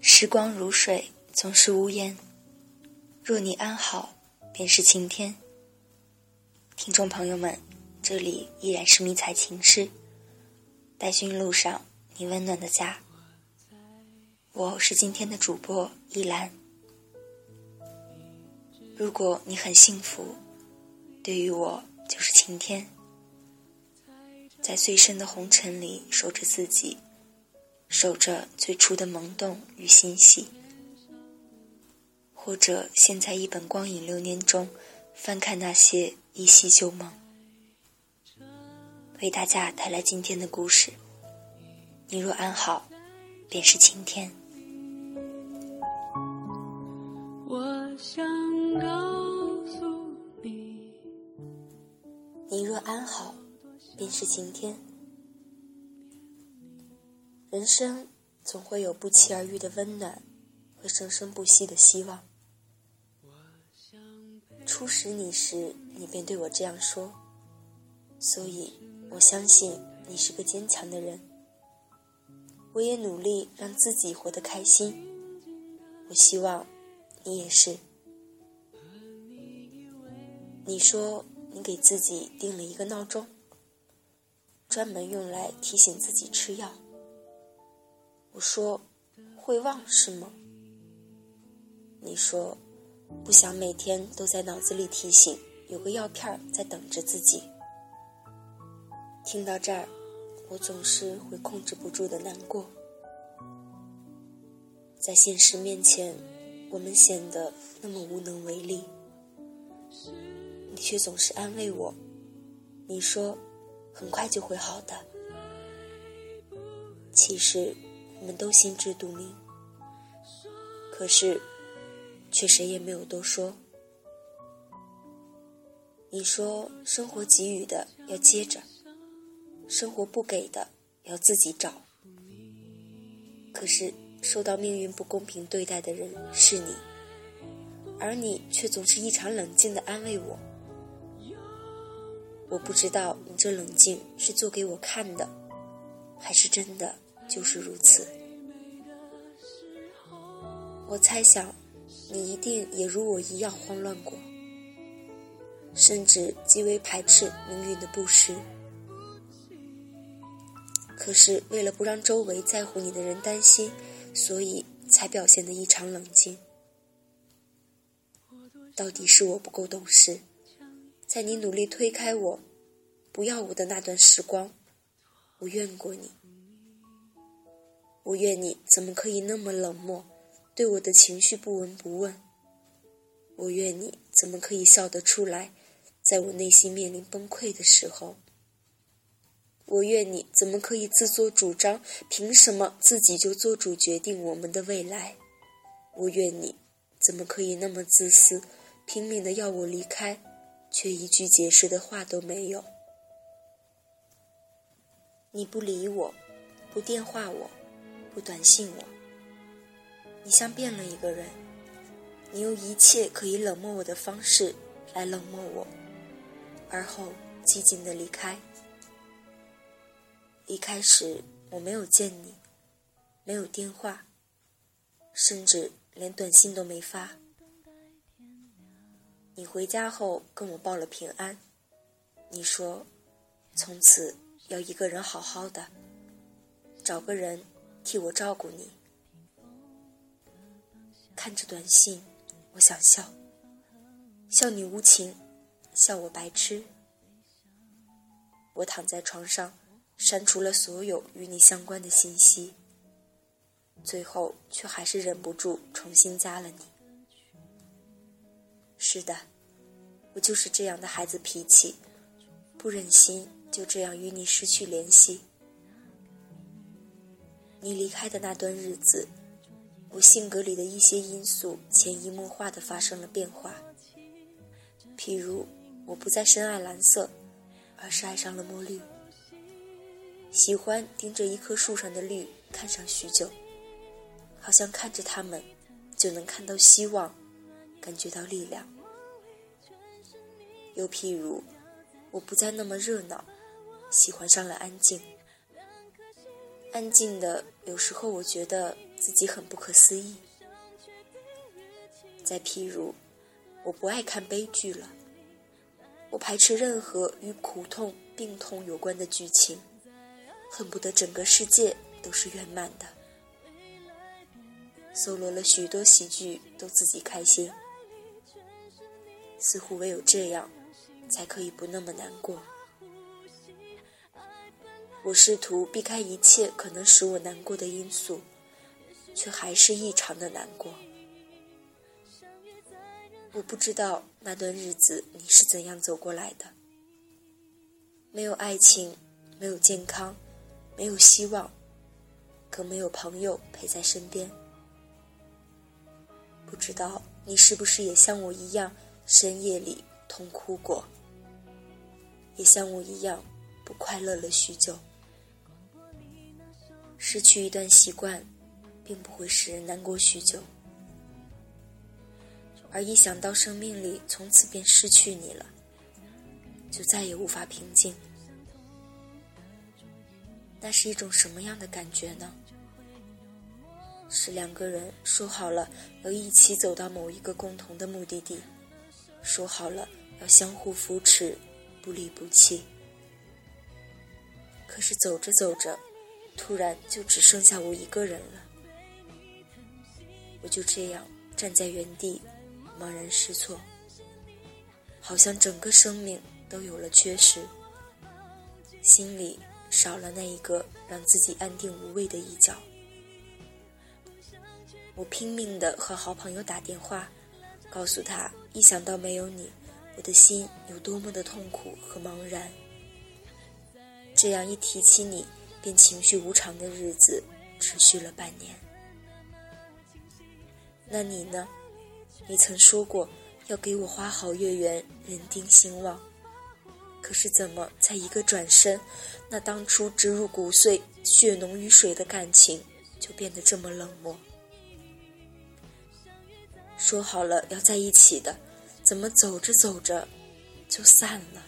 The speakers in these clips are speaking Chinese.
时光如水，总是无言。若你安好，便是晴天。听众朋友们，这里依然是迷彩情诗，带寻路上你温暖的家。我是今天的主播依兰。如果你很幸福，对于我就是晴天。在最深的红尘里守着自己。守着最初的萌动与欣喜，或者先在一本光影流年中，翻看那些依稀旧梦，为大家带来今天的故事。你若安好，便是晴天。我想告诉你，你若安好，便是晴天。人生总会有不期而遇的温暖和生生不息的希望。初识你时，你便对我这样说，所以我相信你是个坚强的人。我也努力让自己活得开心，我希望你也是。你说你给自己定了一个闹钟，专门用来提醒自己吃药。我说：“会忘是吗？”你说：“不想每天都在脑子里提醒，有个药片在等着自己。”听到这儿，我总是会控制不住的难过。在现实面前，我们显得那么无能为力，你却总是安慰我。你说：“很快就会好的。”其实。我们都心知肚明，可是，却谁也没有多说。你说生活给予的要接着，生活不给的要自己找。可是受到命运不公平对待的人是你，而你却总是异常冷静的安慰我。我不知道这冷静是做给我看的，还是真的。就是如此。我猜想，你一定也如我一样慌乱过，甚至极为排斥命运的不实。可是为了不让周围在乎你的人担心，所以才表现得异常冷静。到底是我不够懂事，在你努力推开我、不要我的那段时光，我怨过你。我怨你怎么可以那么冷漠，对我的情绪不闻不问。我怨你怎么可以笑得出来，在我内心面临崩溃的时候。我怨你怎么可以自作主张，凭什么自己就做主决定我们的未来？我怨你怎么可以那么自私，拼命的要我离开，却一句解释的话都没有。你不理我，不电话我。不短信我，你像变了一个人，你用一切可以冷漠我的方式来冷漠我，而后寂静的离开。离开时我没有见你，没有电话，甚至连短信都没发。你回家后跟我报了平安，你说从此要一个人好好的，找个人。替我照顾你，看着短信，我想笑，笑你无情，笑我白痴。我躺在床上，删除了所有与你相关的信息，最后却还是忍不住重新加了你。是的，我就是这样的孩子脾气，不忍心就这样与你失去联系。你离开的那段日子，我性格里的一些因素潜移默化的发生了变化。譬如，我不再深爱蓝色，而是爱上了墨绿。喜欢盯着一棵树上的绿看上许久，好像看着它们，就能看到希望，感觉到力量。又譬如，我不再那么热闹，喜欢上了安静。安静的，有时候我觉得自己很不可思议。再譬如，我不爱看悲剧了，我排斥任何与苦痛、病痛有关的剧情，恨不得整个世界都是圆满的。搜罗了许多喜剧，都自己开心，似乎唯有这样，才可以不那么难过。我试图避开一切可能使我难过的因素，却还是异常的难过。我不知道那段日子你是怎样走过来的，没有爱情，没有健康，没有希望，更没有朋友陪在身边。不知道你是不是也像我一样，深夜里痛哭过，也像我一样不快乐了许久。失去一段习惯，并不会使人难过许久，而一想到生命里从此便失去你了，就再也无法平静。那是一种什么样的感觉呢？是两个人说好了要一起走到某一个共同的目的地，说好了要相互扶持，不离不弃。可是走着走着。突然就只剩下我一个人了，我就这样站在原地，茫然失措，好像整个生命都有了缺失，心里少了那一个让自己安定无畏的一角。我拼命的和好朋友打电话，告诉他，一想到没有你，我的心有多么的痛苦和茫然。这样一提起你。便情绪无常的日子持续了半年。那你呢？你曾说过要给我花好月圆，人丁兴旺。可是怎么才一个转身，那当初植入骨髓、血浓于水的感情就变得这么冷漠？说好了要在一起的，怎么走着走着就散了？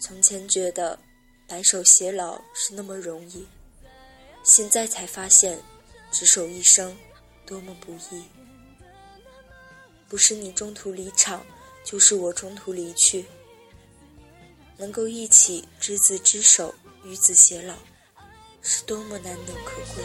从前觉得。白首偕老是那么容易，现在才发现，执手一生多么不易。不是你中途离场，就是我中途离去。能够一起执子之手，与子偕老，是多么难能可贵。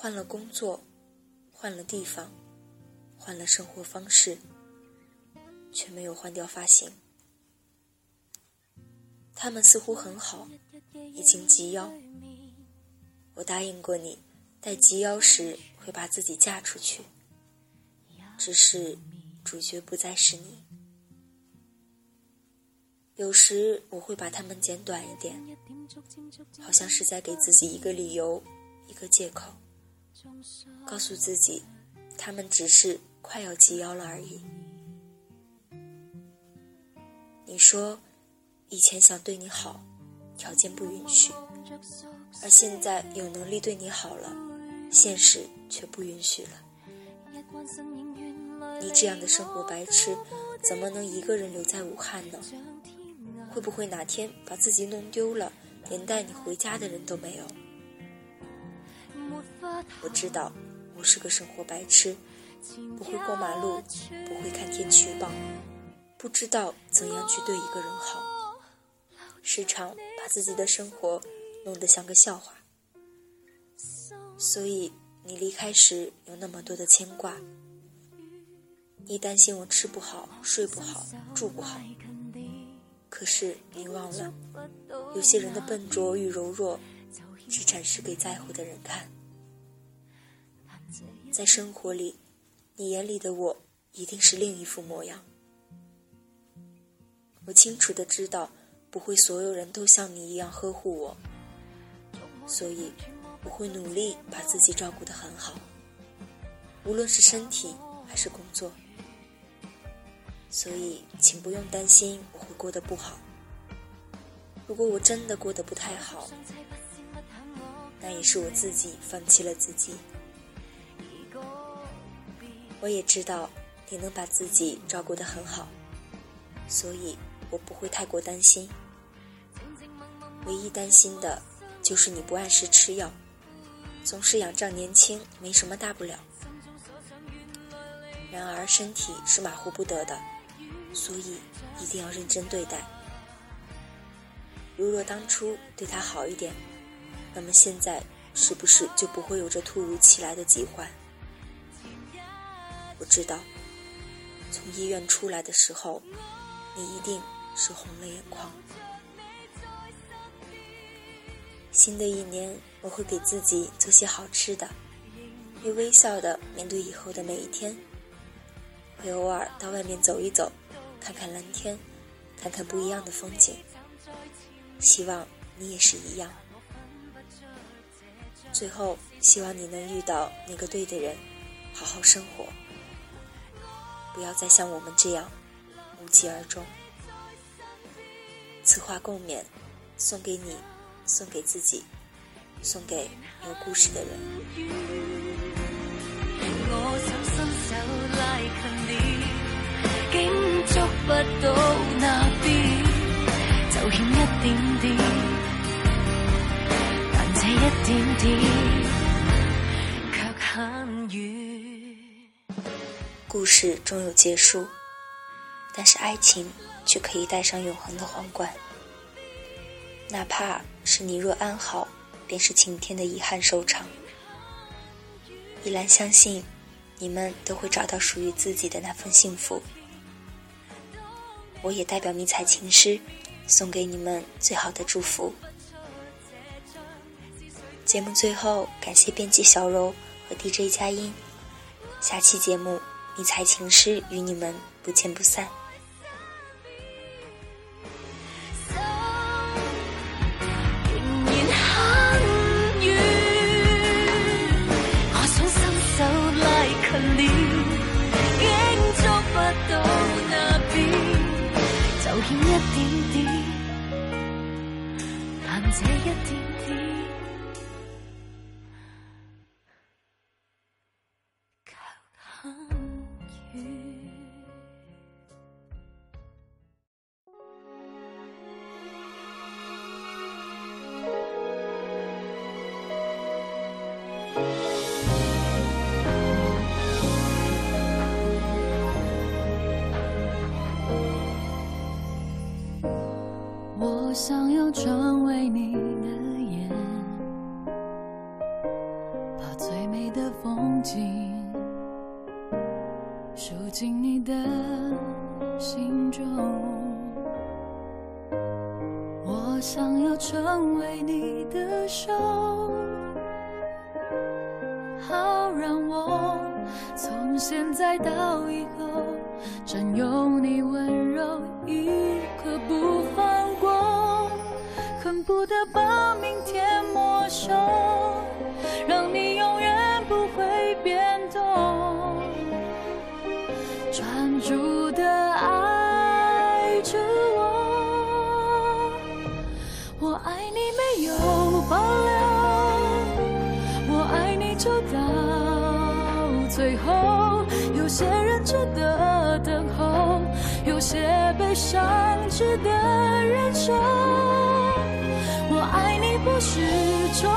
换了工作，换了地方，换了生活方式，却没有换掉发型。他们似乎很好，已经及腰。我答应过你，待及腰时会把自己嫁出去。只是主角不再是你。有时我会把它们剪短一点，好像是在给自己一个理由，一个借口，告诉自己，他们只是快要及腰了而已。你说，以前想对你好，条件不允许，而现在有能力对你好了，现实却不允许了。你这样的生活白痴，怎么能一个人留在武汉呢？会不会哪天把自己弄丢了，连带你回家的人都没有？我知道，我是个生活白痴，不会过马路，不会看天气预报，不知道怎样去对一个人好，时常把自己的生活弄得像个笑话。所以你离开时有那么多的牵挂，你担心我吃不好、睡不好、住不好。可是你忘了，有些人的笨拙与柔弱，只展示给在乎的人看。在生活里，你眼里的我一定是另一副模样。我清楚的知道，不会所有人都像你一样呵护我，所以我会努力把自己照顾得很好，无论是身体还是工作。所以，请不用担心我会过得不好。如果我真的过得不太好，那也是我自己放弃了自己。我也知道你能把自己照顾得很好，所以我不会太过担心。唯一担心的就是你不按时吃药，总是仰仗年轻，没什么大不了。然而身体是马虎不得的，所以一定要认真对待。如若当初对他好一点，那么现在是不是就不会有这突如其来的疾患？我知道，从医院出来的时候，你一定是红了眼眶。新的一年，我会给自己做些好吃的，会微笑的面对以后的每一天，会偶尔到外面走一走，看看蓝天，看看不一样的风景。希望你也是一样。最后，希望你能遇到那个对的人，好好生活。不要再像我们这样无疾而终。此话共勉，送给你，送给自己，送给有故事的人。我想伸手拉近竟捉不到那边，就欠一点点，但这一点点事终有结束，但是爱情却可以戴上永恒的皇冠。哪怕是你若安好，便是晴天的遗憾收场。依然相信，你们都会找到属于自己的那份幸福。我也代表迷彩情诗，送给你们最好的祝福。节目最后，感谢编辑小柔和 DJ 佳音。下期节目。迷彩情诗与你们不见不散。我想伸手拉近了，竟捉不到那边，就欠一点点，但这一点心中。我想要成为你的手，好让我从现在到以后占有你温柔一刻不放过。恨不得把明天没收，让你些人值得等候，有些悲伤值得忍受。我爱你不是冲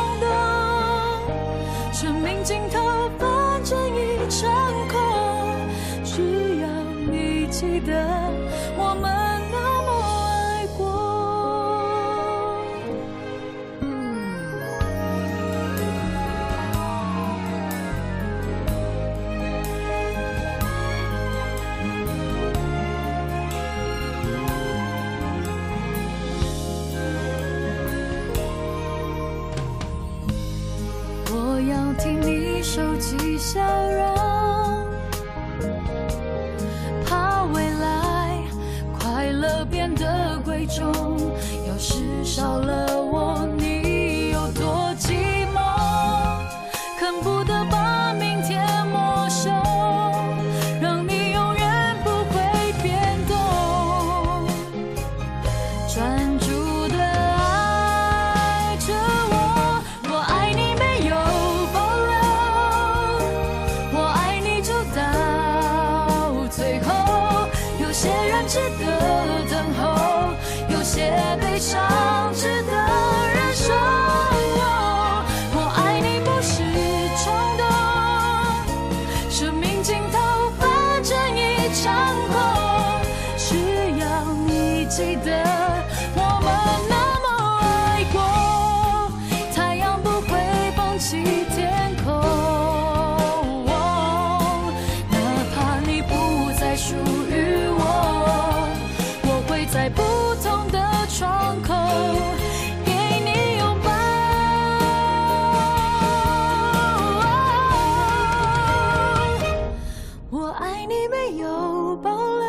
爱你没有保留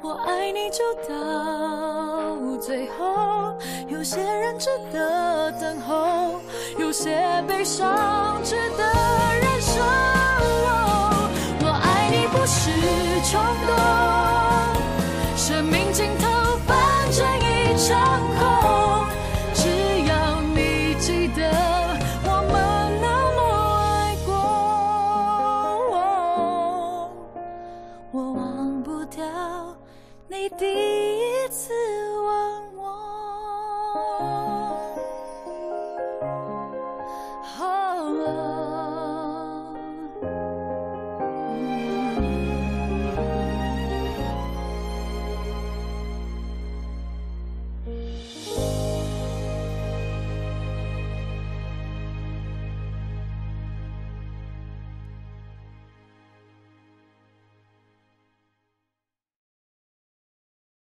我爱你就到最后有些人值得等候有些悲伤值得忍受。我爱你不是冲动生命尽头反正一场空。deep.